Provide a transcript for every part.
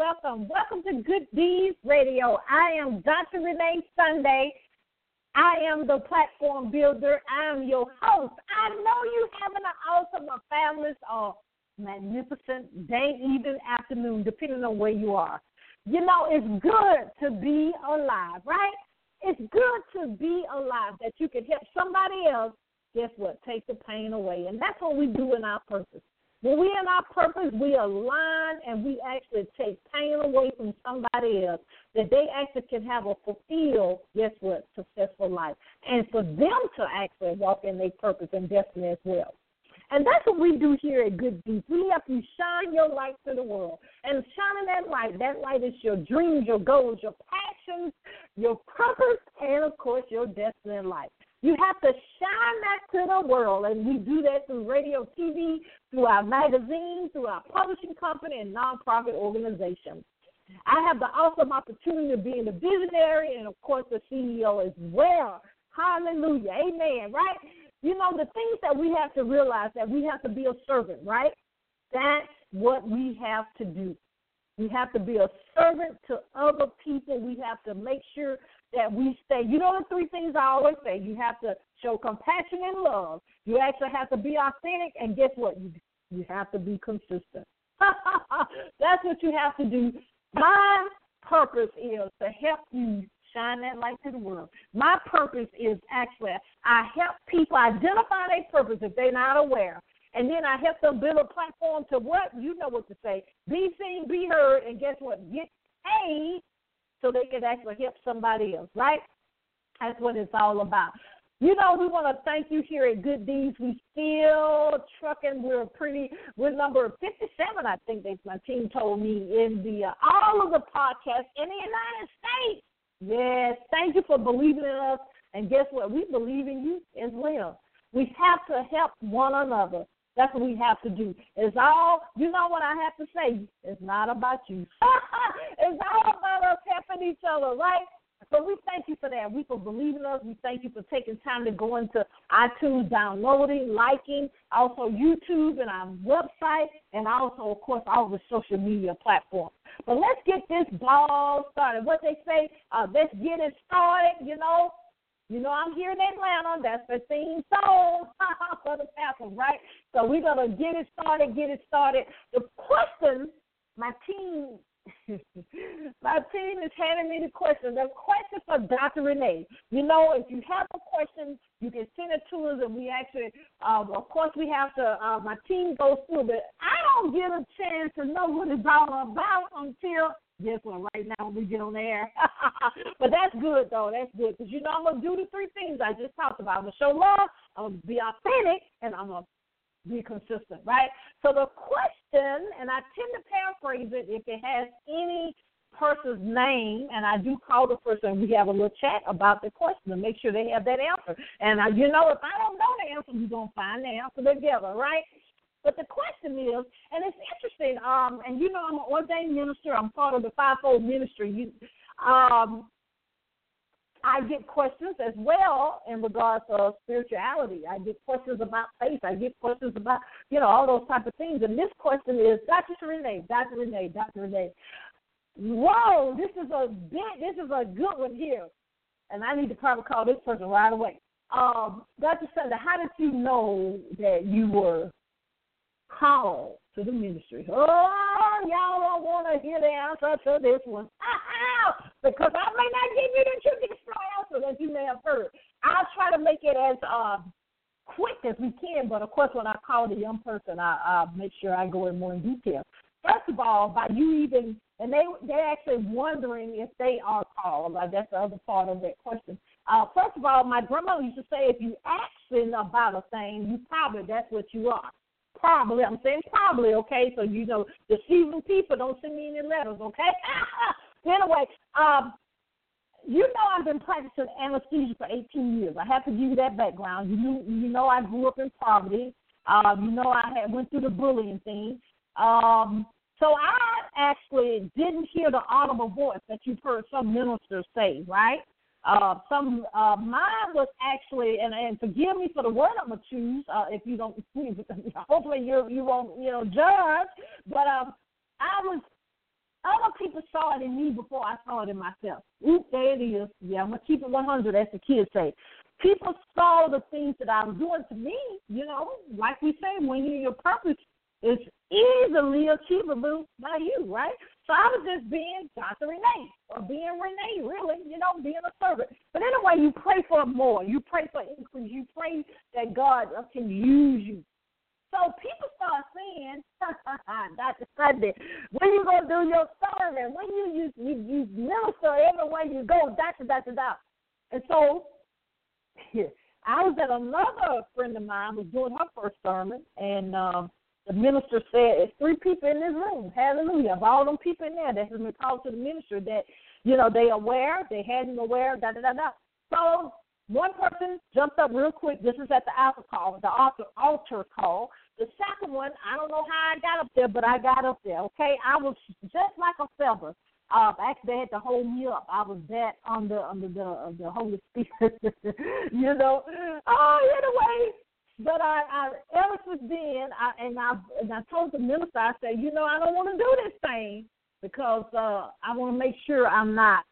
welcome. Welcome to Good Deeds Radio. I am Dr. Renee Sunday. I am the platform builder. I am your host. I know you having an awesome, a fabulous, or magnificent day, even afternoon, depending on where you are. You know, it's good to be alive, right? It's good to be alive that you can help somebody else. Guess what? Take the pain away. And that's what we do in our purpose. When we in our purpose, we align and we actually take pain away from somebody else that they actually can have a fulfilled, guess what, successful life. And for them to actually walk in their purpose and destiny as well. And that's what we do here at Good Deeds. We help you shine your light to the world. And shining that light, that light is your dreams, your goals, your passions, your purpose, and of course your destiny in life. You have to shine that to the world, and we do that through radio, TV, through our magazines, through our publishing company, and nonprofit organizations. I have the awesome opportunity of being the visionary and, of course, the CEO as well. Hallelujah. Amen. Right? You know, the things that we have to realize that we have to be a servant, right? That's what we have to do. We have to be a servant to other people. We have to make sure that we stay. You know the three things I always say. You have to show compassion and love. You actually have to be authentic, and guess what? You you have to be consistent. That's what you have to do. My purpose is to help you shine that light to the world. My purpose is actually I help people identify their purpose if they're not aware. And then I help them build a platform to what? You know what to say. Be seen, be heard, and guess what? Get paid so they can actually help somebody else, right? That's what it's all about. You know, we want to thank you here at Good Deeds. We still trucking. We're pretty. We're number fifty-seven, I think. They, my team told me in the uh, all of the podcasts in the United States. Yes, thank you for believing in us. And guess what? We believe in you as well. We have to help one another. That's what we have to do. It's all, you know what I have to say? It's not about you. it's all about us helping each other, right? So we thank you for that. We for believing us. We thank you for taking time to go into iTunes, downloading, liking, also YouTube and our website, and also, of course, all the social media platforms. But let's get this ball started. What they say, uh, let's get it started. You know, you know, I'm here in Atlanta. That's the theme song for the Panthers, right? So we're gonna get it started. Get it started. The question my team My team is handing me the question. The question for Dr. Renee. You know, if you have a question, you can send it to us, and we actually, uh, of course, we have to. Uh, my team goes through, but I don't get a chance to know what it's all about until guess what? Right now when we get on air. but that's good though. That's good because you know I'm gonna do the three things I just talked about. I'm gonna show love. I'm gonna be authentic, and I'm gonna be consistent, right? So the question, and I tend to paraphrase it if it has any person's name, and I do call the person, we have a little chat about the question to make sure they have that answer. And I, you know, if I don't know the answer, we're to find the answer together, right? But the question is, and it's interesting, um, and you know, I'm an ordained minister. I'm part of the fivefold ministry. You, um, I get questions as well in regards to spirituality. I get questions about faith. I get questions about, you know, all those type of things. And this question is, Dr. Renee, Dr. Renee, Dr. Renee. Whoa, this is a bit, this is a good one here. And I need to probably call this person right away. Um, Dr. Sunday, how did you know that you were called to the ministry. Oh, y'all don't want to hear the answer to this one. because I may not give you the traditional answer that you may have heard. I'll try to make it as uh, quick as we can, but of course, when I call the young person, I, I'll make sure I go in more in detail. First of all, by you even, and they they're actually wondering if they are called. Like that's the other part of that question. Uh, first of all, my grandmother used to say, if you asking about a thing, you probably that's what you are. Probably, I'm saying probably, okay? So, you know, deceiving people, don't send me any letters, okay? anyway, um, you know I've been practicing anesthesia for 18 years. I have to give you that background. You knew, you know I grew up in poverty. Um, you know I had went through the bullying thing. Um, so I actually didn't hear the audible voice that you've heard some ministers say, right? Uh, some uh, mine was actually, and, and forgive me for the word I'm gonna choose. Uh, if you don't, hopefully you you won't you know judge. But um, I was other people saw it in me before I saw it in myself. Oop, there it is. Yeah, I'm gonna keep it 100, as the kids say. People saw the things that I was doing to me. You know, like we say, when you your purpose is easily achievable by you, right? So I was just being Dr. Renee or being Renee, really, you know, being a servant. But anyway, you pray for more. You pray for increase. You pray that God can use you. So people start saying, Dr. Sunday, when you gonna do your sermon? When you you you, you minister everywhere you go, Dr. Dr. Dr. And so I was at another friend of mine was doing her first sermon, and um, the minister said, "It's three people in this room. Hallelujah! Of all them people in there that has been called to the minister, that you know they aware, they hadn't aware, da da da da." So one person jumped up real quick. This is at the altar call, the altar altar call. The second one, I don't know how I got up there, but I got up there. Okay, I was just like a feather. Uh, actually, they had to hold me up. I was that under under the the Holy Spirit, you know. Oh, anyway, but I, I ever since then, I and I and I told the minister, I said, you know, I don't want to do this thing because uh, I want to make sure I'm not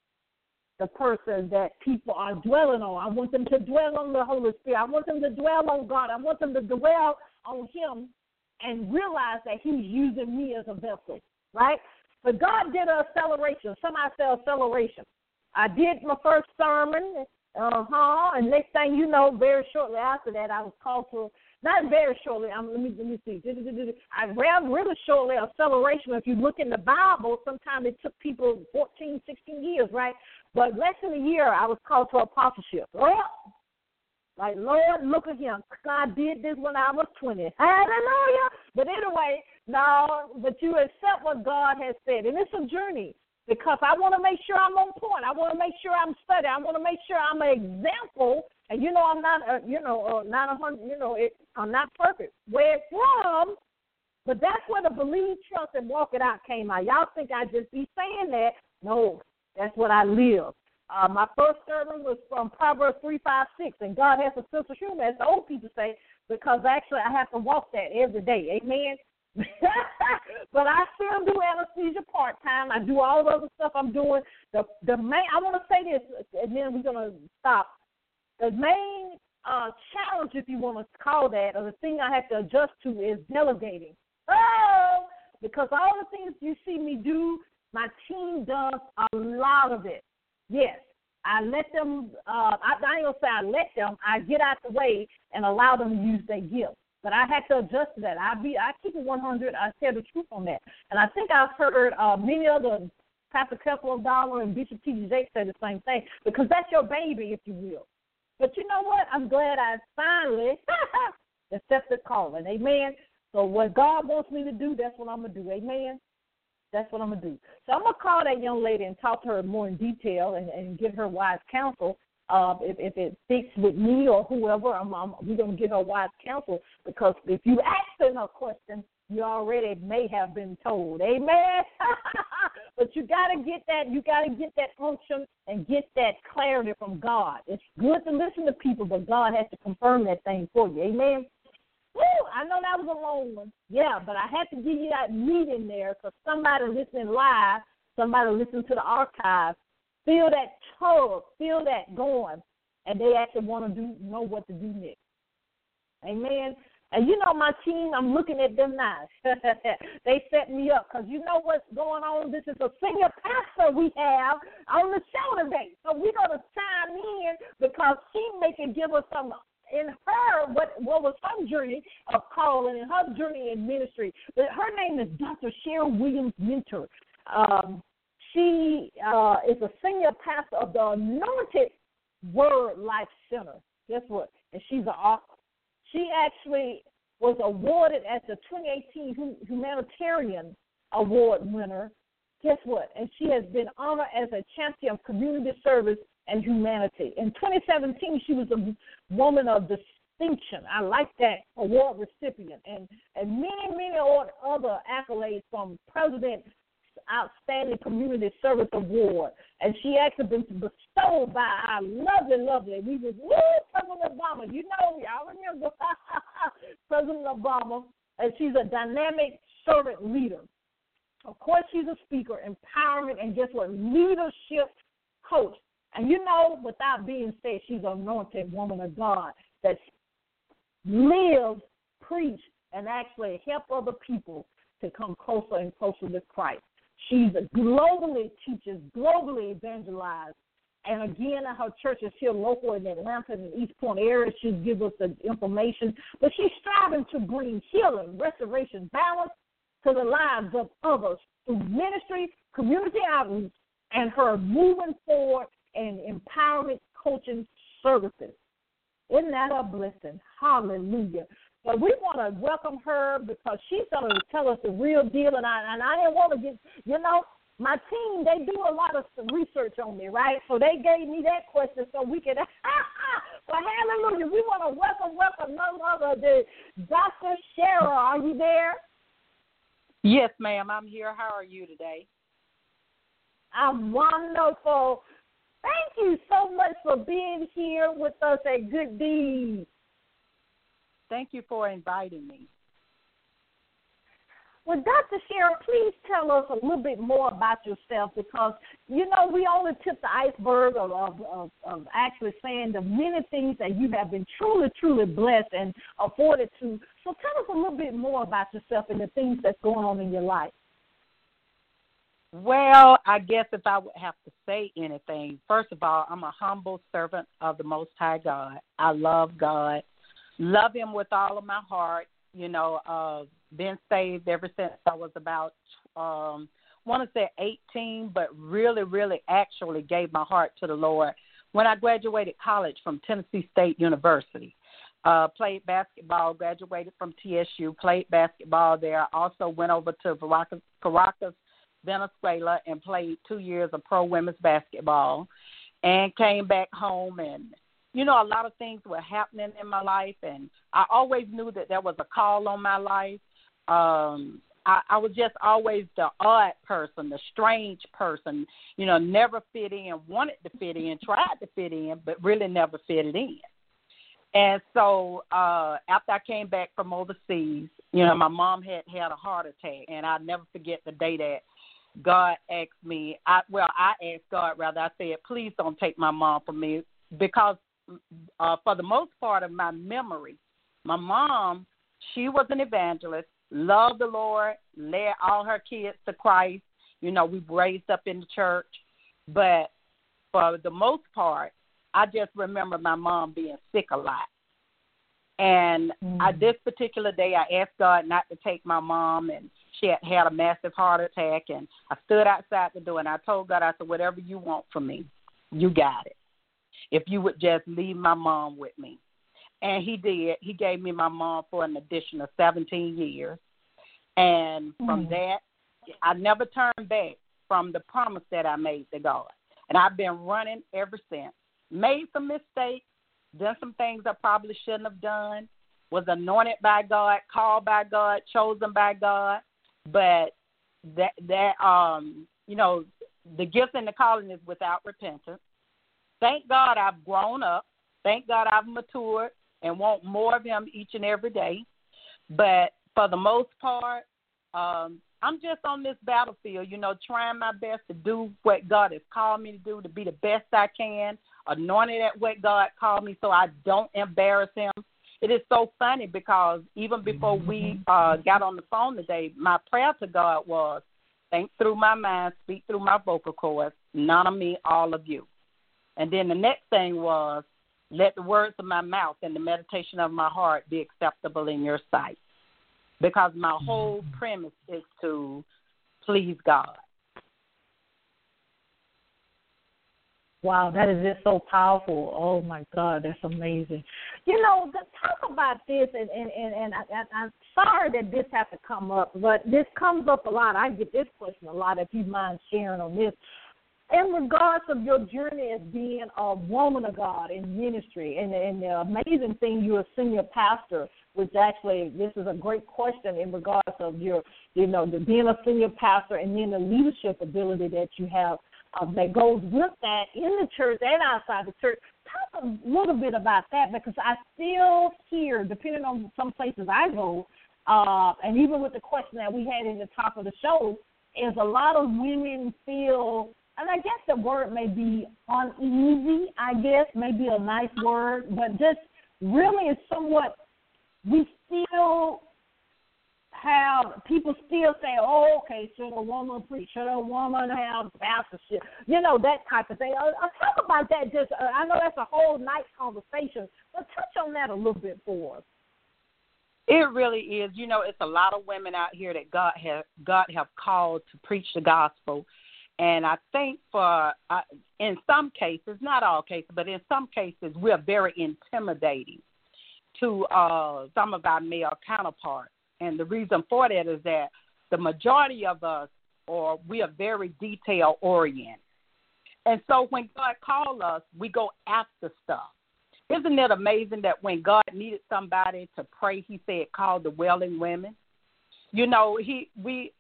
the person that people are dwelling on. I want them to dwell on the Holy Spirit. I want them to dwell on God. I want them to dwell on Him and realize that He's using me as a vessel, right? But God did an acceleration. Somebody say acceleration. I did my first sermon uh huh. And next thing you know, very shortly after that, I was called to not very shortly. I'm, let me let me see. I ran really shortly a celebration. If you look in the Bible, sometimes it took people 14, 16 years, right? But less than a year, I was called to apostleship. Well, like Lord, look at him. God did this when I was 20. Hallelujah. But anyway, no, but you accept what God has said, and it's a journey because I want to make sure I'm on point. I want to make sure I'm studying. I want to make sure I'm an example. And you know, I'm not, uh, you know, uh, not a hundred. You know, it, I'm not perfect. Where from? But that's where the believe, trust, and walk it out came out. Y'all think I just be saying that? No, that's what I live. Uh, my first sermon was from Proverbs three, five, six, and God has a sense of humor, as the old people say, because actually I have to walk that every day. Amen. but I still do anesthesia part time. I do all the other stuff I'm doing. The the main I want to say this, and then we're gonna stop. The main uh, challenge, if you want to call that, or the thing I have to adjust to is delegating. Oh, because all the things you see me do, my team does a lot of it. Yes, I let them. Uh, I, I ain't gonna say I let them. I get out the way and allow them to use their gifts. But I had to adjust to that. I be I keep it 100. I tell the truth on that. And I think I've heard uh, many other Pastor Creflo Dollar and Bishop T.D. Jakes say the same thing because that's your baby, if you will. But you know what? I'm glad I finally accepted calling. Amen. So what God wants me to do, that's what I'm gonna do. Amen. That's what I'm gonna do. So I'm gonna call that young lady and talk to her more in detail and, and give her wise counsel uh, if, if it fits with me or whoever, I'm, I'm, we're going to give her wise counsel because if you ask her a question, you already may have been told. Amen. but you got to get that. You got to get that unction and get that clarity from God. It's good to listen to people, but God has to confirm that thing for you. Amen. Woo, I know that was a long one. Yeah, but I had to give you that meat in there because somebody listening live, somebody listening to the archive, feel that tug, feel that going, and they actually want to do know what to do next. Amen. And you know my team, I'm looking at them now. they set me up because you know what's going on. This is a senior pastor we have on the show today, so we're gonna chime in because she may can give us some in her what what was her journey of calling and her journey in ministry. Her name is Dr. Cheryl Williams Minter. Um, she uh, is a senior pastor of the Anointed Word Life Center. Guess what? And she's an author. She actually was awarded as the 2018 Humanitarian Award winner. Guess what? And she has been honored as a champion of community service and humanity. In 2017, she was a woman of distinction. I like that award recipient, and and many many other accolades from President Outstanding Community Service Award, and she actually been bestowed by our lovely, lovely. We was woo, President Obama. You know, y'all remember President Obama, and she's a dynamic servant leader. Of course, she's a speaker, empowerment, and guess what? Leadership coach. And you know, without being said, she's an anointed woman of God that lives, preach, and actually help other people to come closer and closer to Christ. She's globally teaches, globally evangelizes. And again, her church is here local in Atlanta and the East Point area. She gives us the information. But she's striving to bring healing, restoration, balance to the lives of others through ministry, community outreach, and her moving forward and empowerment coaching services. Isn't that a blessing? Hallelujah. But we want to welcome her because she's going to tell us the real deal. And I, and I didn't want to get, you know, my team, they do a lot of research on me, right? So they gave me that question so we could. well, hallelujah. We want to welcome, welcome none other than Dr. Cheryl. Are you there? Yes, ma'am. I'm here. How are you today? I'm wonderful. Thank you so much for being here with us at Good Deeds. Thank you for inviting me. Well, Dr. Sharon, please tell us a little bit more about yourself because, you know, we only tip the iceberg of, of, of, of actually saying the many things that you have been truly, truly blessed and afforded to. So tell us a little bit more about yourself and the things that's going on in your life. Well, I guess if I would have to say anything, first of all, I'm a humble servant of the Most High God. I love God, love Him with all of my heart. You know, uh, been saved ever since I was about, um, want to say 18, but really, really, actually gave my heart to the Lord when I graduated college from Tennessee State University. Uh, played basketball, graduated from TSU, played basketball there. Also went over to Caracas, Caracas Venezuela and played two years of pro women's basketball and came back home and you know a lot of things were happening in my life and I always knew that there was a call on my life. Um I, I was just always the odd person, the strange person, you know, never fit in, wanted to fit in, tried to fit in, but really never fitted in. And so uh after I came back from overseas, you know, my mom had had a heart attack and I'll never forget the day that God asked me, I well, I asked God rather. I said, please don't take my mom from me because uh, for the most part of my memory, my mom, she was an evangelist, loved the Lord, led all her kids to Christ. You know, we raised up in the church, but for the most part, I just remember my mom being sick a lot. And mm. I, this particular day, I asked God not to take my mom, and she had had a massive heart attack, and I stood outside the door and I told God, I said, whatever you want from me, you got it. If you would just leave my mom with me. And he did. He gave me my mom for an additional 17 years. And from mm. that, I never turned back from the promise that I made to God. And I've been running ever since. Made some mistakes, done some things I probably shouldn't have done, was anointed by God, called by God, chosen by God, but that that um you know the gift and the calling is without repentance. Thank God I've grown up. Thank God I've matured and want more of Him each and every day. But for the most part, um, I'm just on this battlefield, you know, trying my best to do what God has called me to do, to be the best I can, anointed at what God called me so I don't embarrass Him it is so funny because even before we uh, got on the phone today, my prayer to God was, think through my mind, speak through my vocal cords, none of me, all of you. And then the next thing was, let the words of my mouth and the meditation of my heart be acceptable in your sight. Because my mm-hmm. whole premise is to please God. Wow, that is just so powerful. Oh my God, that's amazing. You know, talk about this, and and and, and I, I, I'm sorry that this has to come up, but this comes up a lot. I get this question a lot. If you mind sharing on this, in regards of your journey as being a woman of God in ministry, and, and the amazing thing you're a senior pastor, which actually this is a great question in regards of your, you know, the, being a senior pastor and then the leadership ability that you have uh, that goes with that in the church and outside the church. Talk a little bit about that because I still hear, depending on some places I go, uh, and even with the question that we had in the top of the show, is a lot of women feel, and I guess the word may be uneasy. I guess maybe a nice word, but just really is somewhat. We still have people still say, "Oh, okay, should a woman preach? Should a woman have pastorship? You know that type of thing." I'll, I'll talk about that. Just uh, I know that's a whole night conversation, but touch on that a little bit for us. It really is. You know, it's a lot of women out here that God have God have called to preach the gospel, and I think for uh, in some cases, not all cases, but in some cases, we're very intimidating to uh, some of our male counterparts and the reason for that is that the majority of us, or we are very detail oriented. And so when God called us, we go after stuff. Isn't it amazing that when God needed somebody to pray, He said, "Call the wailing women." You know, He we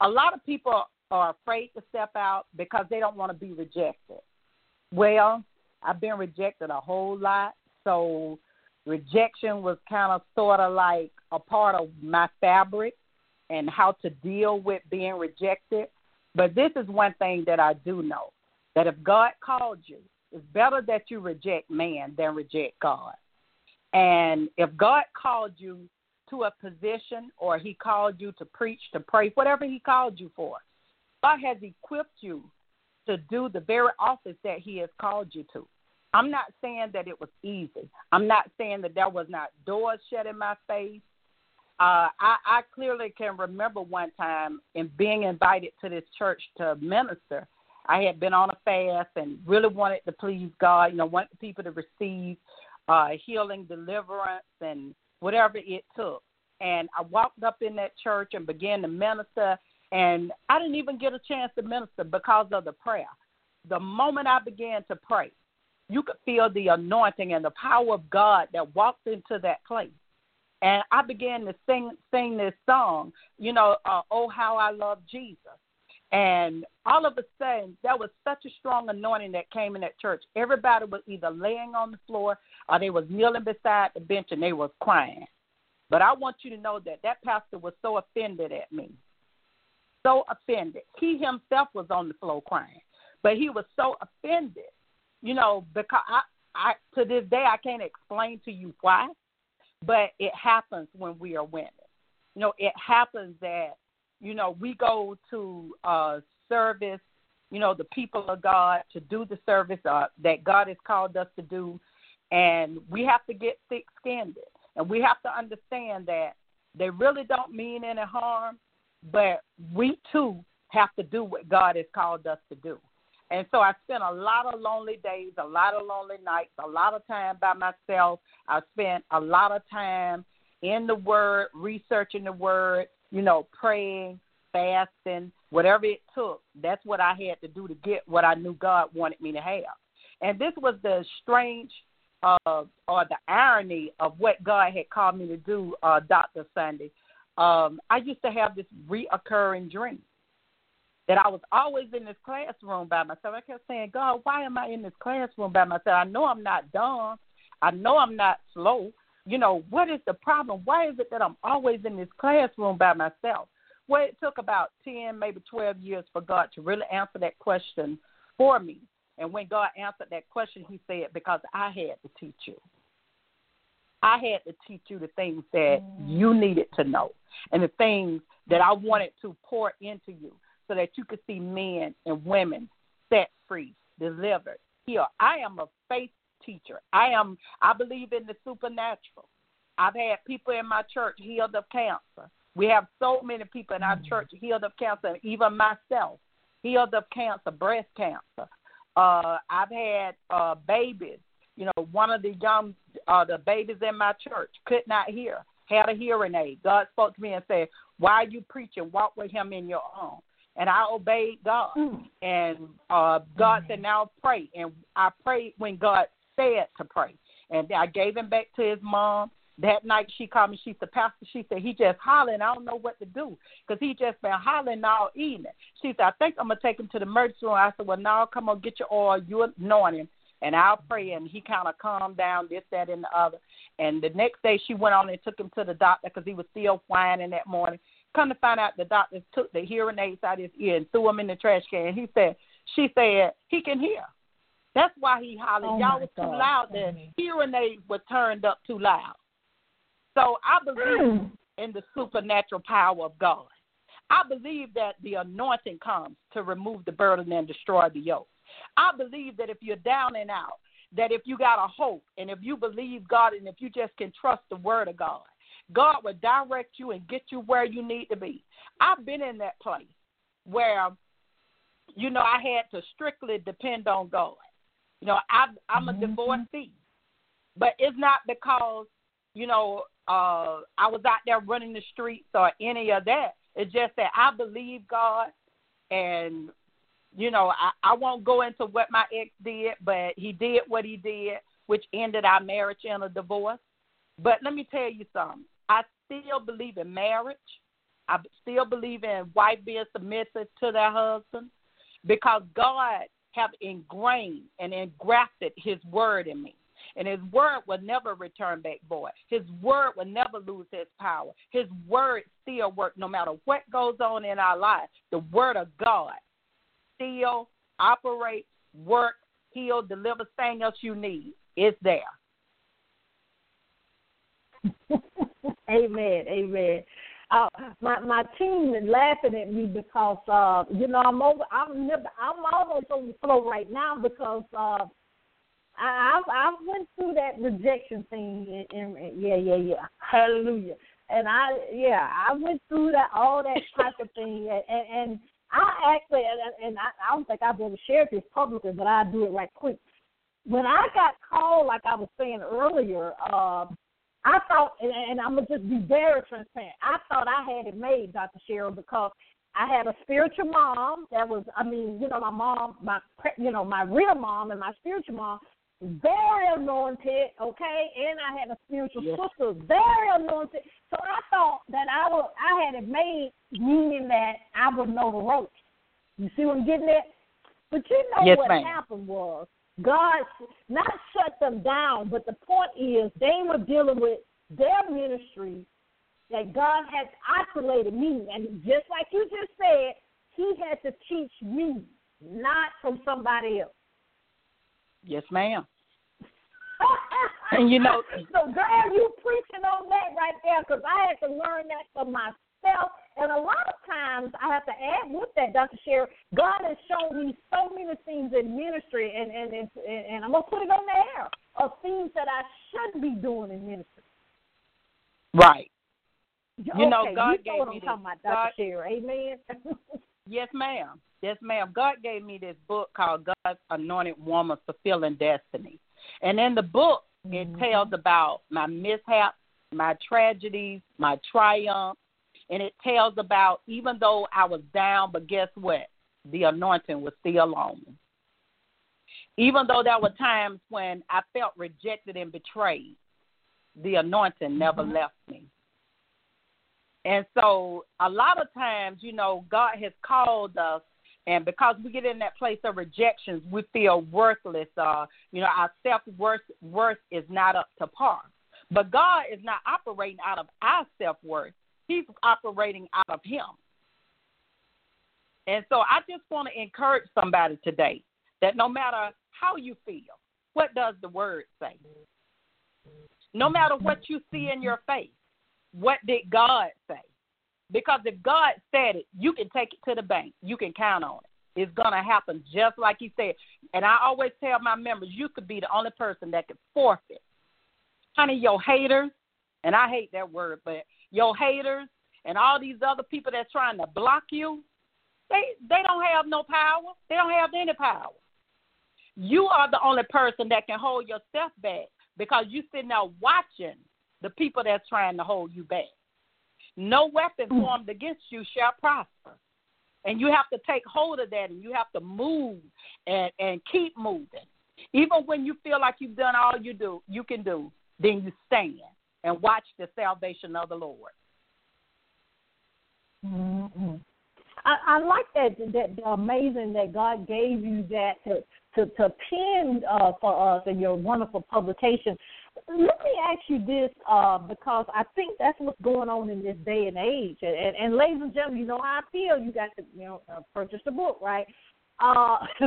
a lot of people are afraid to step out because they don't want to be rejected. Well, I've been rejected a whole lot, so rejection was kind of sort of like a part of my fabric and how to deal with being rejected. But this is one thing that I do know that if God called you, it's better that you reject man than reject God. And if God called you to a position or he called you to preach, to pray, whatever he called you for, God has equipped you to do the very office that he has called you to. I'm not saying that it was easy. I'm not saying that there was not doors shut in my face. Uh, I, I clearly can remember one time in being invited to this church to minister. I had been on a fast and really wanted to please God. You know, wanted people to receive uh, healing, deliverance, and whatever it took. And I walked up in that church and began to minister, and I didn't even get a chance to minister because of the prayer. The moment I began to pray, you could feel the anointing and the power of God that walked into that place. And I began to sing sing this song, you know, uh, "Oh How I Love Jesus." And all of a sudden, there was such a strong anointing that came in that church. Everybody was either laying on the floor or they was kneeling beside the bench and they was crying. But I want you to know that that pastor was so offended at me, so offended. He himself was on the floor crying, but he was so offended you know, because I, I to this day I can't explain to you why, but it happens when we are women. You know, it happens that you know we go to uh, service, you know, the people of God to do the service uh, that God has called us to do, and we have to get thick-skinned, and we have to understand that they really don't mean any harm, but we too have to do what God has called us to do. And so I spent a lot of lonely days, a lot of lonely nights, a lot of time by myself. I spent a lot of time in the Word, researching the Word, you know, praying, fasting, whatever it took. That's what I had to do to get what I knew God wanted me to have. And this was the strange uh, or the irony of what God had called me to do, uh, Dr. Sunday. Um, I used to have this reoccurring dream that I was always in this classroom by myself. I kept saying, God, why am I in this classroom by myself? I know I'm not dumb. I know I'm not slow. You know, what is the problem? Why is it that I'm always in this classroom by myself? Well, it took about 10, maybe 12 years for God to really answer that question for me. And when God answered that question, He said, Because I had to teach you. I had to teach you the things that you mm. needed to know and the things that I wanted to pour into you so that you could see men and women set free, delivered, healed. I am a faith teacher. I am I believe in the supernatural. I've had people in my church healed of cancer. We have so many people in our mm-hmm. church healed of cancer, even myself, healed of cancer, breast cancer. Uh, I've had uh, babies. You know, one of the young, uh, the babies in my church could not hear, had a hearing aid. God spoke to me and said, "Why are you preaching? Walk with Him in your arms." and I obeyed God. Mm. And uh, God mm. said, "Now pray." And I prayed when God said to pray, and I gave him back to his mom. That night she called me. She said, "Pastor," she said, "He just hollering. I don't know what to do because he just been hollering all evening." She said, "I think I'm gonna take him to the emergency room." I said, "Well, now come on, get your oil. You anoint him." And I'll pray, and he kind of calmed down, this, that, and the other. And the next day, she went on and took him to the doctor because he was still whining that morning Come to find out, the doctor took the hearing aids out of his ear and threw them in the trash can. He said, she said he can hear. That's why he hollered. Oh Y'all was God. too loud. The hearing aids were turned up too loud. So I believe Mm. in the supernatural power of God. I believe that the anointing comes to remove the burden and destroy the yoke. I believe that if you're down and out, that if you got a hope and if you believe God and if you just can trust the word of God, God will direct you and get you where you need to be. I've been in that place where, you know, I had to strictly depend on God. You know, I, I'm a Mhm. divorcee, but it's not because, you know, uh, I was out there running the streets or any of that. It's just that I believe God, and you know, I, I won't go into what my ex did, but he did what he did, which ended our marriage in a divorce. But let me tell you something. I still believe in marriage. I still believe in wife being submissive to their husband because God have ingrained and engrafted his word in me. And his word will never return back void. His word will never lose its power. His word still works no matter what goes on in our life. The word of God still operates, work, heal, deliver, thing else you need. It's there. amen, amen. Uh, my my team is laughing at me because uh, you know I'm over. I'm never, I'm almost on the floor right now because uh, I I went through that rejection thing and, and yeah yeah yeah hallelujah and I yeah I went through that all that type of thing and, and I actually and, I don't think I've ever shared this publicly but I do it right quick. When I got called, like I was saying earlier, uh, I thought, and, and I'm gonna just be very transparent. I thought I had it made, Dr. Cheryl, because I had a spiritual mom that was, I mean, you know, my mom, my, you know, my real mom and my spiritual mom, very anointed, okay, and I had a spiritual Yes. sister, very anointed. So I thought that I would, I had it made, meaning that I would know the ropes. You see what I'm getting at? But you know Yes, what ma'am. happened was God not shut them down, but the point is they were dealing with their ministry that God has isolated me. And just like you just said, He had to teach me, not from somebody else. Yes, ma'am. And you know- so girl, you preaching on that right there because I had to learn that for myself. And a lot of times I have to add with that, Dr. Sherry, God has shown me so many things in ministry, and and and, and I'm gonna put it on the air of things that I should be doing in ministry. Right. You know, okay, God you know gave what me I'm this. talking about, Dr. God- Sherry. Amen. Yes, ma'am. Yes, ma'am. God gave me this book called God's Anointed Woman Fulfilling Destiny. And in the book, it Mhm. tells about my mishaps, my tragedies, my triumphs, and it tells about even though I was down, but guess what? The anointing was still on me. Even though there were times when I felt rejected and betrayed, the anointing never Mhm. left me. And so a lot of times, you know, God has called us and because we get in that place of rejections, we feel worthless. Uh, you know, our self worth worth is not up to par. But God is not operating out of our self worth. He's operating out of Him. And so I just want to encourage somebody today that no matter how you feel, what does the word say? No matter what you see in your face, what did God say? Because if God said it, you can take it to the bank. You can count on it. It's going to happen just like He said. And I always tell my members, you could be the only person that could forfeit. Honey, your haters, and I hate that word, but your haters and all these other people that's trying to block you, they they don't have no power. They don't have any power. You are the only person that can hold yourself back because you sitting there watching the people that's trying to hold you back. No weapon formed against you shall prosper. And you have to take hold of that and you have to move and, and keep moving. Even when you feel like you've done all you do you can do, then you stand and watch the salvation of the Lord. Mm-hmm. I, I like that that amazing that God gave you that to to, to pen uh, for us in your wonderful publication. Let me ask you this, uh, because I think that's what's going on in this day and age. And, and, and ladies and gentlemen, you know how I feel. You got to, you know, uh, purchase the book, right? Uh,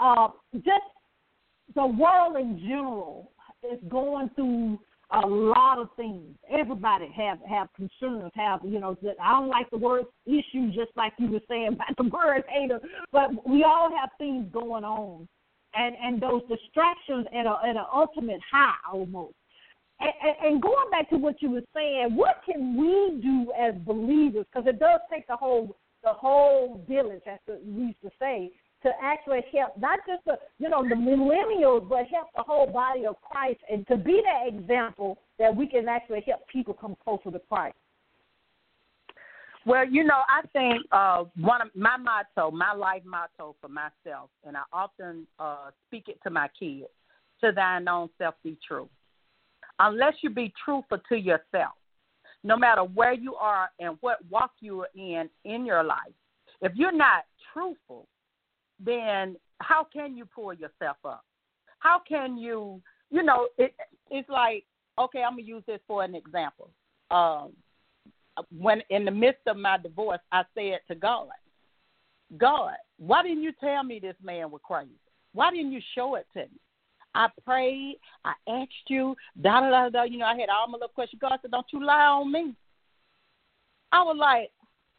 uh, just the world in general is going through a lot of things. Everybody have have concerns. Have you know? I don't like the word issue, just like you were saying about the word hater. But we all have things going on, and and those distractions at a at an ultimate high almost. And, and going back to what you were saying, what can we do as believers? Because it does take the whole the whole village, as we used to say, to actually help not just the you know the millennials, but help the whole body of Christ, and to be that example that we can actually help people come closer to Christ. Well, you know, I think uh, one of my motto, my life motto for myself, and I often uh, speak it to my kids: "To thine own self be true." Unless you be truthful to yourself, no matter where you are and what walk you are in in your life, if you're not truthful, then how can you pull yourself up? How can you, you know, it, it's like, okay, I'm gonna use this for an example. Um, when in the midst of my divorce, I said to God, God, why didn't you tell me this man was crazy? Why didn't you show it to me? I prayed, I asked you, da da da da. You know, I had all my little questions. God said, "Don't you lie on me." I was like,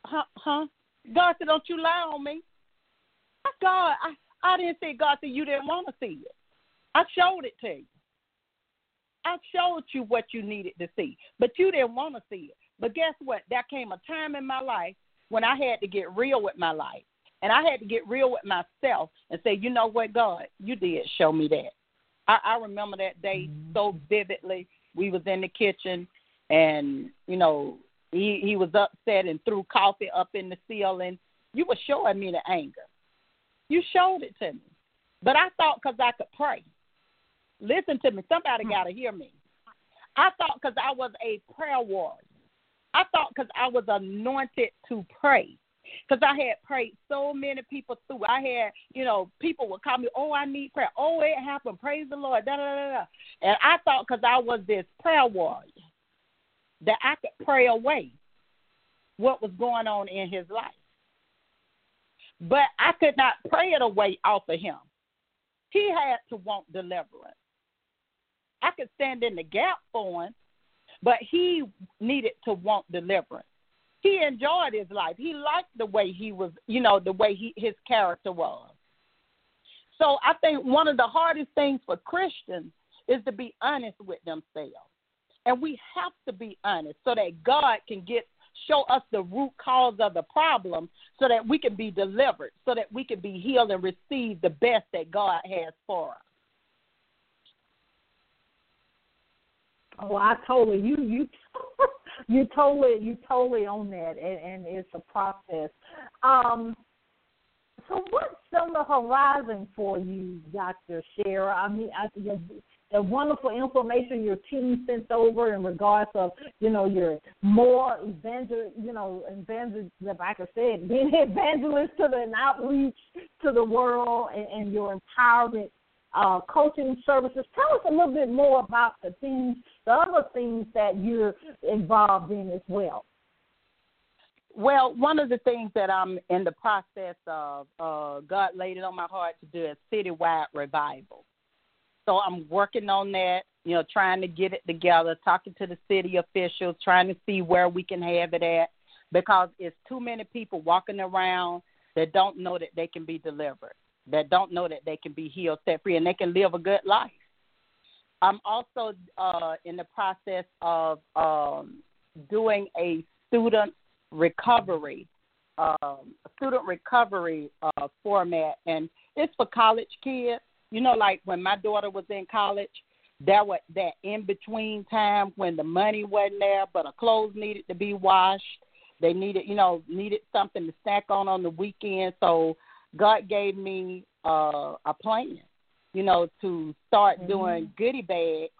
"Huh, huh?" God said, "Don't you lie on me." God, I, I didn't say God said you didn't want to see it. I showed it to you. I showed you what you needed to see, but you didn't want to see it. But guess what? There came a time in my life when I had to get real with my life. And I had to get real with myself and say, you know what, God, you did show me that. I, I remember that day mm-hmm. so vividly. We was in the kitchen and, you know, he he was upset and threw coffee up in the ceiling. You were showing me the anger. You showed it to me. But I thought because I could pray. Listen to me. Somebody hmm. got to hear me. I thought because I was a prayer warrior. I thought because I was anointed to pray. Because I had prayed so many people through. I had, you know, people would call me, oh, I need prayer. Oh, it happened. Praise the Lord. Da, da, da, da. And I thought because I was this prayer warrior that I could pray away what was going on in his life. But I could not pray it away off of him. He had to want deliverance. I could stand in the gap for him, but he needed to want deliverance. He enjoyed his life. He liked the way he was, you know, the way he, his character was. So I think one of the hardest things for Christians is to be honest with themselves. And we have to be honest so that God can get show us the root cause of the problem so that we can be delivered, so that we can be healed and receive the best that God has for us. Oh, I totally you you you totally you totally own that, and, and it's a process. Um, so what's on the horizon for you, Doctor Shara? I mean, I, the wonderful information your team sent over in regards of you know your more evangel you know evangel like I said being evangelist to the outreach to the world and, and your empowerment uh, coaching services. Tell us a little bit more about the things, the other things that you're involved in as well. Well, one of the things that I'm in the process of, uh, God laid it on my heart to do a citywide revival. So I'm working on that, you know, trying to get it together, talking to the city officials, trying to see where we can have it at because it's too many people walking around that don't know that they can be delivered, that don't know that they can be healed, set free, and they can live a good life. I'm also uh, in the process of um, doing a student recovery, um, student recovery uh, format, and it's for college kids. You know, like when my daughter was in college, there was that in between time when the money wasn't there, but her clothes needed to be washed. They needed, you know, needed something to snack on on the weekend. So God gave me uh, a plan, you know, to start mm-hmm. doing goodie bags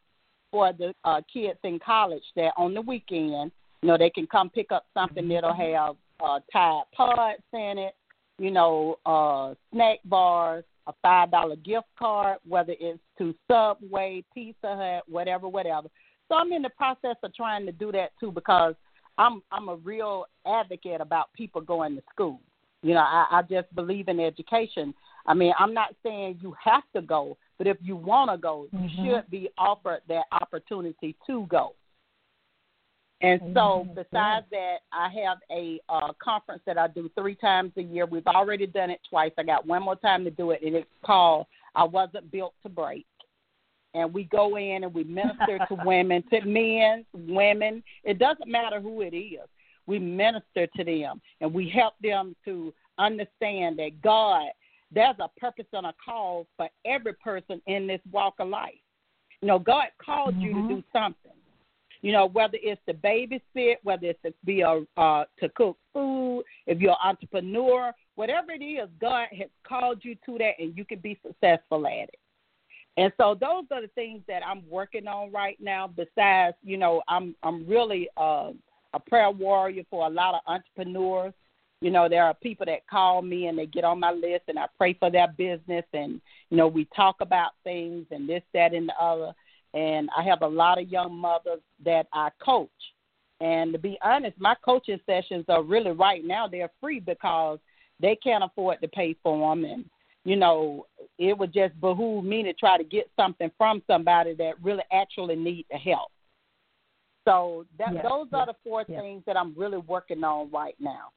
for the uh, kids in college. That on the weekend, you know, they can come pick up something mm-hmm. that'll have uh, Tide Pods in it, you know, uh, snack bars, a five dollar gift card, whether it's to Subway, Pizza Hut, whatever, whatever. So I'm in the process of trying to do that too because I'm I'm a real advocate about people going to school. You know, I, I just believe in education. I mean, I'm not saying you have to go, but if you want to go, mm-hmm. you should be offered that opportunity to go. And so, mm-hmm. besides that, I have a uh, conference that I do three times a year. We've already done it twice. I got one more time to do it, and it's called "I Wasn't Built to Break." And we go in and we minister to women, to men, women. It doesn't matter who it is. We minister to them, and we help them to understand that God, there's a purpose and a call for every person in this walk of life. You know, God called mm-hmm. you to do something you know, whether it's to babysit, whether it's to be a uh, to cook food, if you're an entrepreneur, whatever it is, God has called you to that, and you can be successful at it. And so those are the things that I'm working on right now. Besides, you know, I'm I'm really uh, a prayer warrior for a lot of entrepreneurs. You know, there are people that call me and they get on my list, and I pray for their business, and you know, we talk about things and this, that, and the other and I have a lot of young mothers that I coach. And to be honest, my coaching sessions are really right now they're free because they can't afford to pay for them, and you know it would just behoove me to try to get something from somebody that really actually need the help. So that, yes, those yes, are the four yes. things that I'm really working on right now.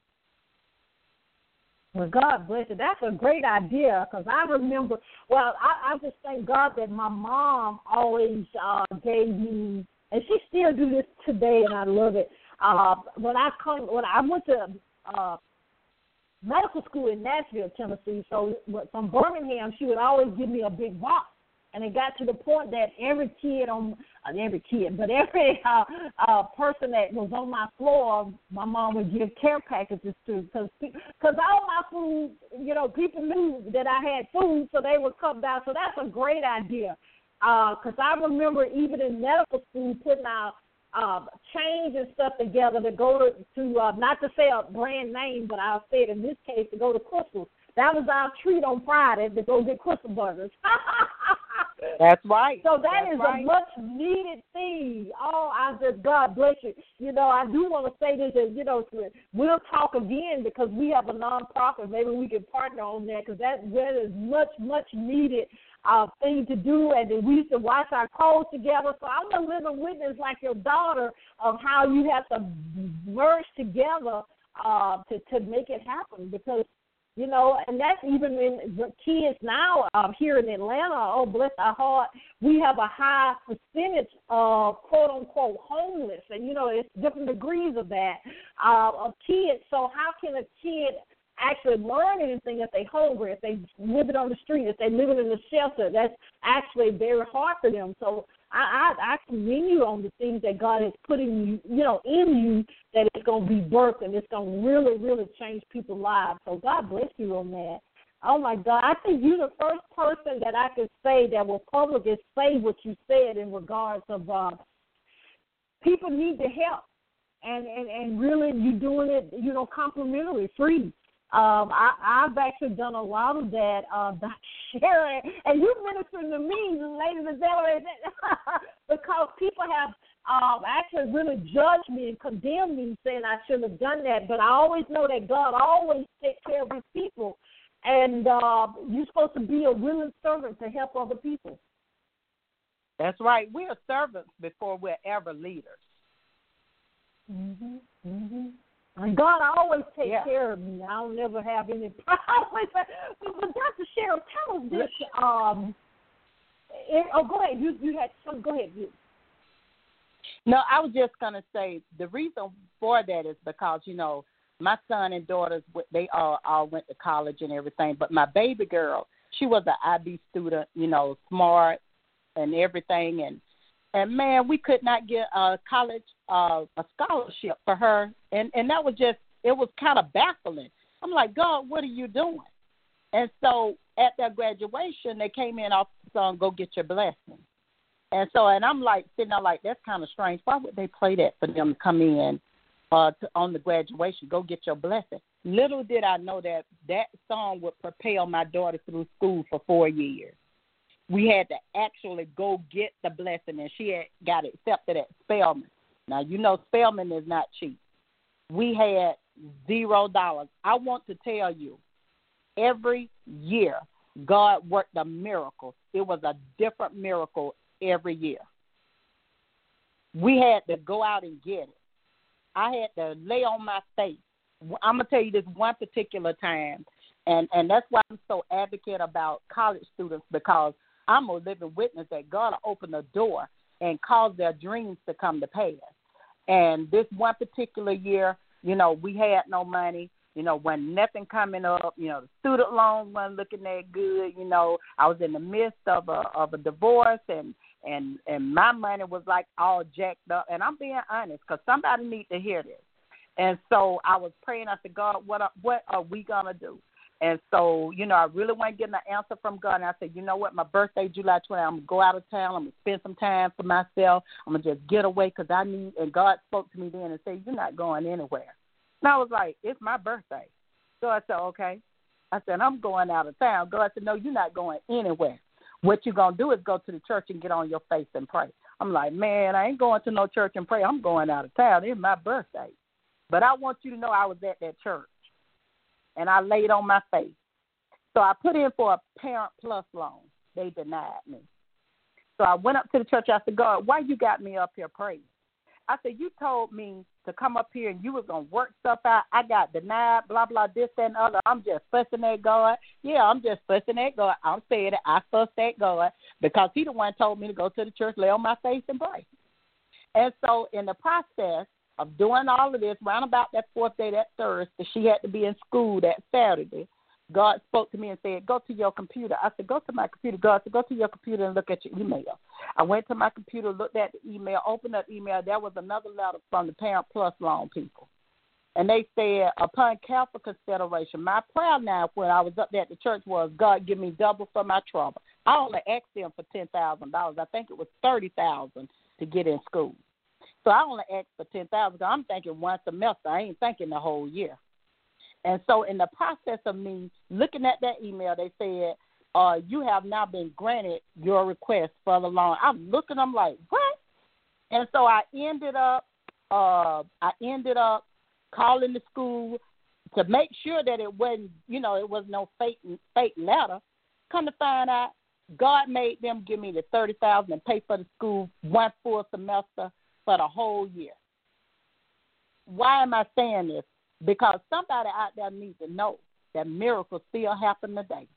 Well, God bless you. That's a great idea because I remember. Well, I, I just thank God that my mom always uh, gave me, and she still do this today, and I love it. Uh, when I come, when I went to uh, medical school in Nashville, Tennessee, so from Birmingham, she would always give me a big box and it got to the point that every kid on uh, every kid, but every uh, uh, person that was on my floor, my mom would give care packages to because because all my food, you know, people knew that I had food, so they would come down. So that's a great idea. Because uh, I remember even in medical school putting out uh, change and stuff together to go to, to uh, not to say a brand name, but I'll say it in this case to go to Krystals. That was our treat on Friday to go get Krystal burgers. That's right. So that That's is right. a much needed thing. Oh, I just God bless you. You know, I do want to say this, and you know, we'll talk again because we have a nonprofit. Maybe we can partner on that because that that is much much needed uh, thing to do, and then we used to watch our calls together. So I'm a living witness, like your daughter, of how you have to merge together uh, to to make it happen because you know, and that's even in the kids now uh, here in Atlanta. Oh, bless our heart, we have a high percentage of quote unquote homeless, and you know, it's different degrees of that uh, of kids. So how can a kid actually learn anything if they hungry, if they living on the street, if they living in a shelter? That's actually very hard for them. So I, I I commend you on the things that God has put in you, you know, in you that it's going to be birthed and it's going to really, really change people's lives. So God bless you on that. Oh my God, I think you're the first person that I could say that will publicly say what you said in regards of uh, people need the help, and and and really you doing it, you know, complimentary, free. Um, I, I've actually done a lot of that, uh, sharing, and you ministering to me, ladies and gentlemen, because people have um, actually really judged me and condemned me, saying I shouldn't have done that. But I always know that God always takes care of His people, and uh, you're supposed to be a willing servant to help other people. That's right. We're servants before we're ever leaders. Mhm. Mhm. God always takes Yeah. care of me. I don't never have any problems. But, but Dr. Cheryl, tell us this. Um, it, oh, go ahead. You you had some. Go ahead. You. No, I was just gonna say the reason for that is because you know my son and daughters they all all went to college and everything, but my baby girl she was an IB student, you know, smart and everything, and and man, we could not get a college uh, a scholarship for her, and and that was just it was kind of baffling. I'm like, God, what are you doing? And so at their graduation, they came in off the song "Go Get Your Blessing," and so and I'm like sitting there like that's kind of strange. Why would they play that for them to come in uh, to, on the graduation. Go get your blessing. Little did I know that that song would propel my daughter through school for four years. We had to actually go get the blessing, and she had got accepted at Spelman. Now you know Spelman is not cheap. We had zero dollars. I want to tell you, every year God worked a miracle. It was a different miracle every year. We had to go out and get it. I had to lay on my face. I'm gonna tell you this one particular time, and and that's why I'm so advocate about college students because I'm a living witness that God will open the door and cause their dreams to come to pass. And this one particular year, you know, we had no money. You know, when nothing coming up, you know, the student loans wasn't looking that good. You know, I was in the midst of a of a divorce, and and and my money was like all jacked up. And I'm being honest, because somebody need to hear this. And so I was praying. I said, God, what what are we gonna do? And so, you know, I really wasn't getting an answer from God. And I said, you know what? My birthday, July 20th, I'm going to go out of town. I'm going to spend some time for myself. I'm going to just get away because I need, and God spoke to me then and said, you're not going anywhere. And I was like, it's my birthday. So I said, okay. I said, I'm going out of town. God said, no, you're not going anywhere. What you're going to do is go to the church and get on your face and pray. I'm like, man, I ain't going to no church and pray. I'm going out of town. It's my birthday. But I want you to know I was at that church and I laid on my face. So I put in for a Parent Plus loan. They denied me. So I went up to the church. I said, God, why you got me up here praying? I said, you told me to come up here and you was gonna work stuff out. I got denied, blah blah, this and other. I'm just fussing at God. Yeah, I'm just fussing at God. I'm saying it. I fussed at God because He the one told me to go to the church, lay on my face, and pray. And so in the process of doing all of this, round about that fourth day, that Thursday, she had to be in school that Saturday. God spoke to me and said, Go to your computer. I said, Go to my computer. God said, Go to your computer and look at your email. I went to my computer, looked at the email, opened up email. There was another letter from the Parent Plus loan people. And they said, Upon careful consideration, my prayer now when I was up there at the church was, God, give me double for my trouble. I only asked them for ten thousand dollars. I think it was thirty thousand to get in school. So I only asked for ten thousand. I'm thinking one semester. I ain't thinking the whole year. And so, in the process of me looking at that email, they said, uh, "You have now been granted your request for the loan." I'm looking. I'm like, "What?" And so I ended up, uh, I ended up calling the school to make sure that it wasn't, you know, it was no fake fake letter. Come to find out, God made them give me the thirty thousand and pay for the school one full semester for the whole year. Why am I saying this? Because somebody out there needs to know that miracles still happen today.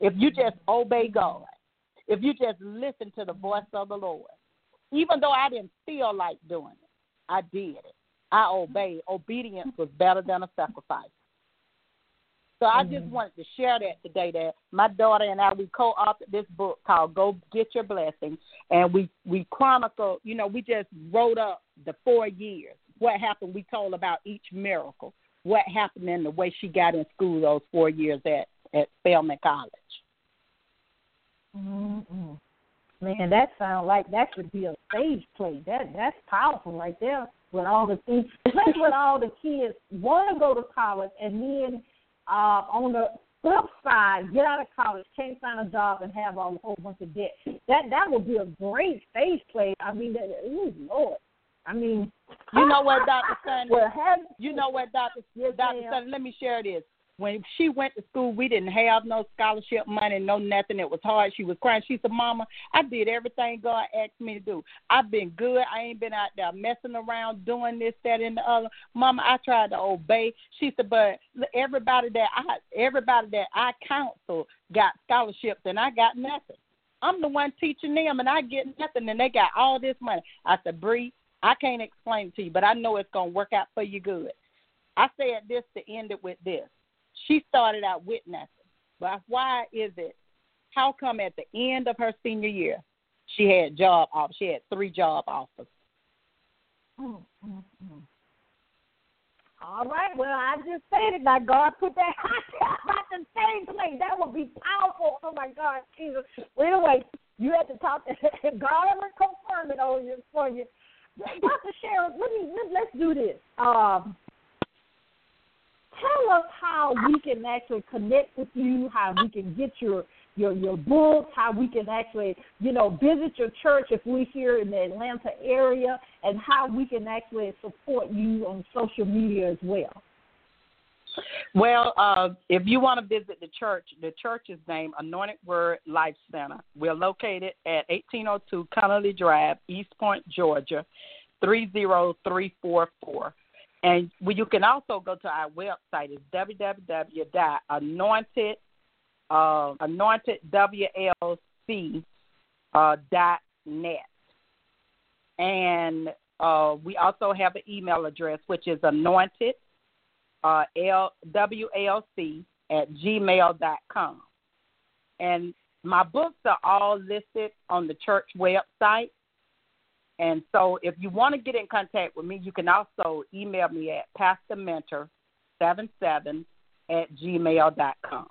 If you just obey God, if you just listen to the voice of the Lord, even though I didn't feel like doing it, I did it. I obeyed. Obedience was better than a sacrifice. So I just mm-hmm. wanted to share that today. That my daughter and I we co-authored this book called "Go Get Your Blessing," and we we chronicle. You know, we just wrote up the four years. What happened? We told about each miracle. What happened in the way she got in school those four years at at Spelman College. Mm-hmm. Man, that sounds like that could be a stage play. That that's powerful right there. With all the things, with all the kids want to go to college and then uh, on the flip side, get out of college, can't find a job, and have a whole bunch of debt. That that would be a great stage play. I mean, that, ooh, Lord. I mean, you know what, Doctor Sunday? Well, have, you know what, Doctor yes, Doctor Sunday? Let me share this when she went to school, we didn't have no scholarship money, no nothing. It was hard. She was crying. She said, Mama, I did everything God asked me to do. I've been good. I ain't been out there messing around doing this, that, and the other. Mama, I tried to obey. She said, but everybody that I everybody that I counsel got scholarships and I got nothing. I'm the one teaching them and I get nothing and they got all this money. I said, Bree, I can't explain to you, but I know it's gonna work out for you good. I said this to end it with this she started out with nothing. But why is it? How come at the end of her senior year she had job offers? She had three job offers. Mm-hmm. All right. Well, I just said it. Now God put that about the same place. That would be powerful. Oh my God, Jesus. Well, anyway, you had to talk to God. Gonna confirm it on you for you. Dr. Cheryl, let me let, let's do this. Um, tell us how we can actually connect with you, how we can get your your your books, how we can actually, you know, visit your church if we're here in the Atlanta area, and how we can actually support you on social media as well. Well, uh, if you want to visit the church, the church is named Anointed Word Life Center. We're located at 1802 Connally Drive, East Point, Georgia, 30344. And you can also go to our website. It's www.anointed, uh, uh. And uh, we also have an email address, which is anointed uh, at gmail.com. And my books are all listed on the church website. And so if you want to get in contact with me, you can also email me at pastorminter77 at gmail.com.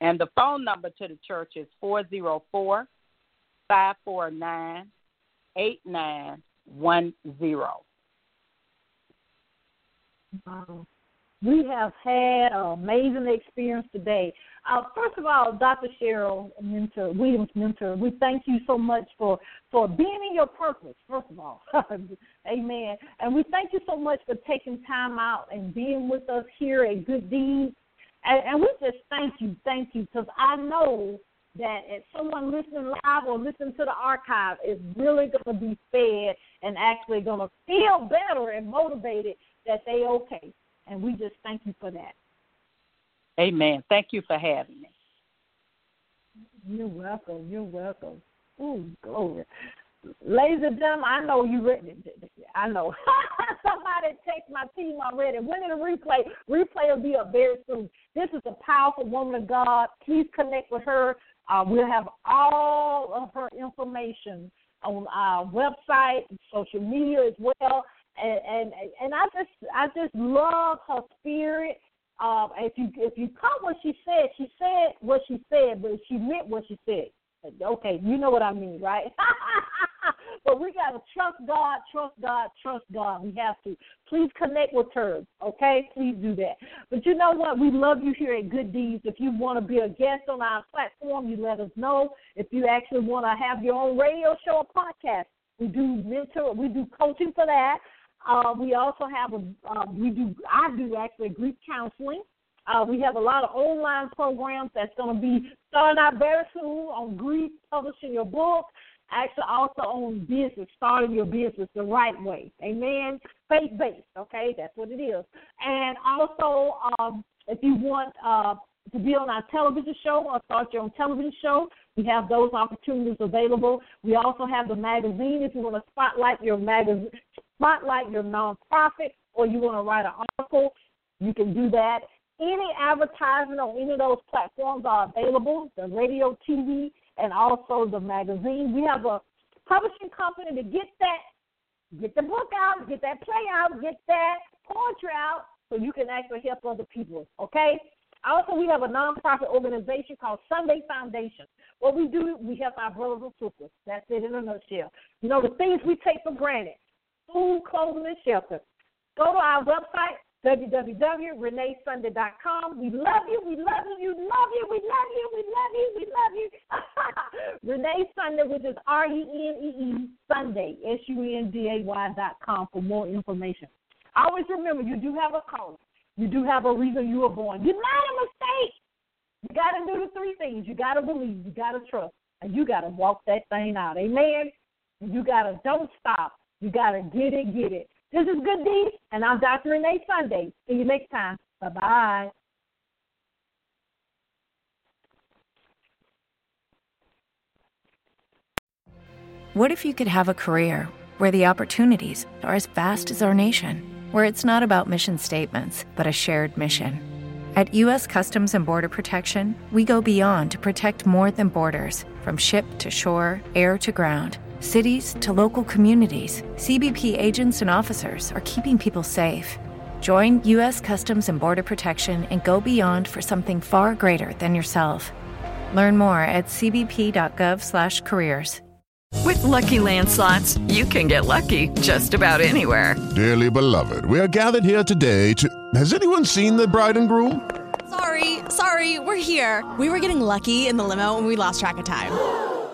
And the phone number to the church is 404 549 8910. Wow. We have had an amazing experience today. Uh, first of all, Dr. Cheryl Minter, Williams Minter, we thank you so much for, for being in your purpose, first of all. Amen. And we thank you so much for taking time out and being with us here at Good Deeds. And, and we just thank you, thank you, because I know that if someone listening live or listening to the archive is really going to be fed and actually going to feel better and motivated that they okay. And we just thank you for that. Amen. Thank you for having me. You're welcome. You're welcome. Ooh, glory. Ladies and gentlemen, I know you ready. I know. Somebody text my team already. When is the replay? Replay will be up very soon. This is a powerful woman of God. Please connect with her. Uh, we'll have all of her information on our website, social media as well and and and I just I just love her spirit. Um, if you if you caught what she said, she said what she said, but she meant what she said. Okay, you know what I mean, right? but we gotta trust God, trust God, trust God. We have to. Please connect with her, okay? Please do that. But you know what? We love you here at Good Deeds. If you want to be a guest on our platform, you let us know. If you actually want to have your own radio show or podcast, we do mentor, we do coaching for that. Uh, we also have a uh, we do I do actually grief counseling. Uh, we have a lot of online programs that's going to be starting out very soon on grief, publishing your book, actually also on business, starting your business the right way. Amen. Faith based, okay, that's what it is. And also, um, if you want uh, to be on our television show or start your own television show, we have those opportunities available. We also have the magazine if you want to spotlight your magazine, spotlight your nonprofit, or you want to write an article. You can do that. Any advertising on any of those platforms are available. The radio, TV, and also the magazine. We have a publishing company to get that, get the book out, get that play out, get that poetry out, so you can actually help other people. Okay. Also, we have a nonprofit organization called Sunday Foundation. What we do, we help our brothers and sisters. That's it in a nutshell. You know, the things we take for granted food, clothing, and shelter. Go to our website, www.reneesunday.com. We love you, we love you, we love you, we love you, we love you, we love you. Renee Sunday, which is R E N E E Sunday, S U N D A Y dot com for more information. Always remember, you do have a calling. You do have a reason you were born. You're not a mistake. You got to do the three things. You got to believe. You got to trust. And you got to walk that thing out. Amen. You got to don't stop. You got to get it, get it. This is Good Deeds, and I'm Dr. Renee Sunday. See you next time. Bye bye. What if you could have a career where the opportunities are as vast as our nation, where it's not about mission statements, but a shared mission? At U.S. Customs and Border Protection, we go beyond to protect more than borders from ship to shore, air to ground cities to local communities, CBP agents and officers are keeping people safe. Join U.S. Customs and Border Protection and go beyond for something far greater than yourself. Learn more at cbp.gov/careers. With Lucky Land slots, you can get lucky just about anywhere. Dearly beloved, we are gathered here today to. Has anyone seen the bride and groom? Sorry, sorry, we're here. We were getting lucky in the limo and we lost track of time.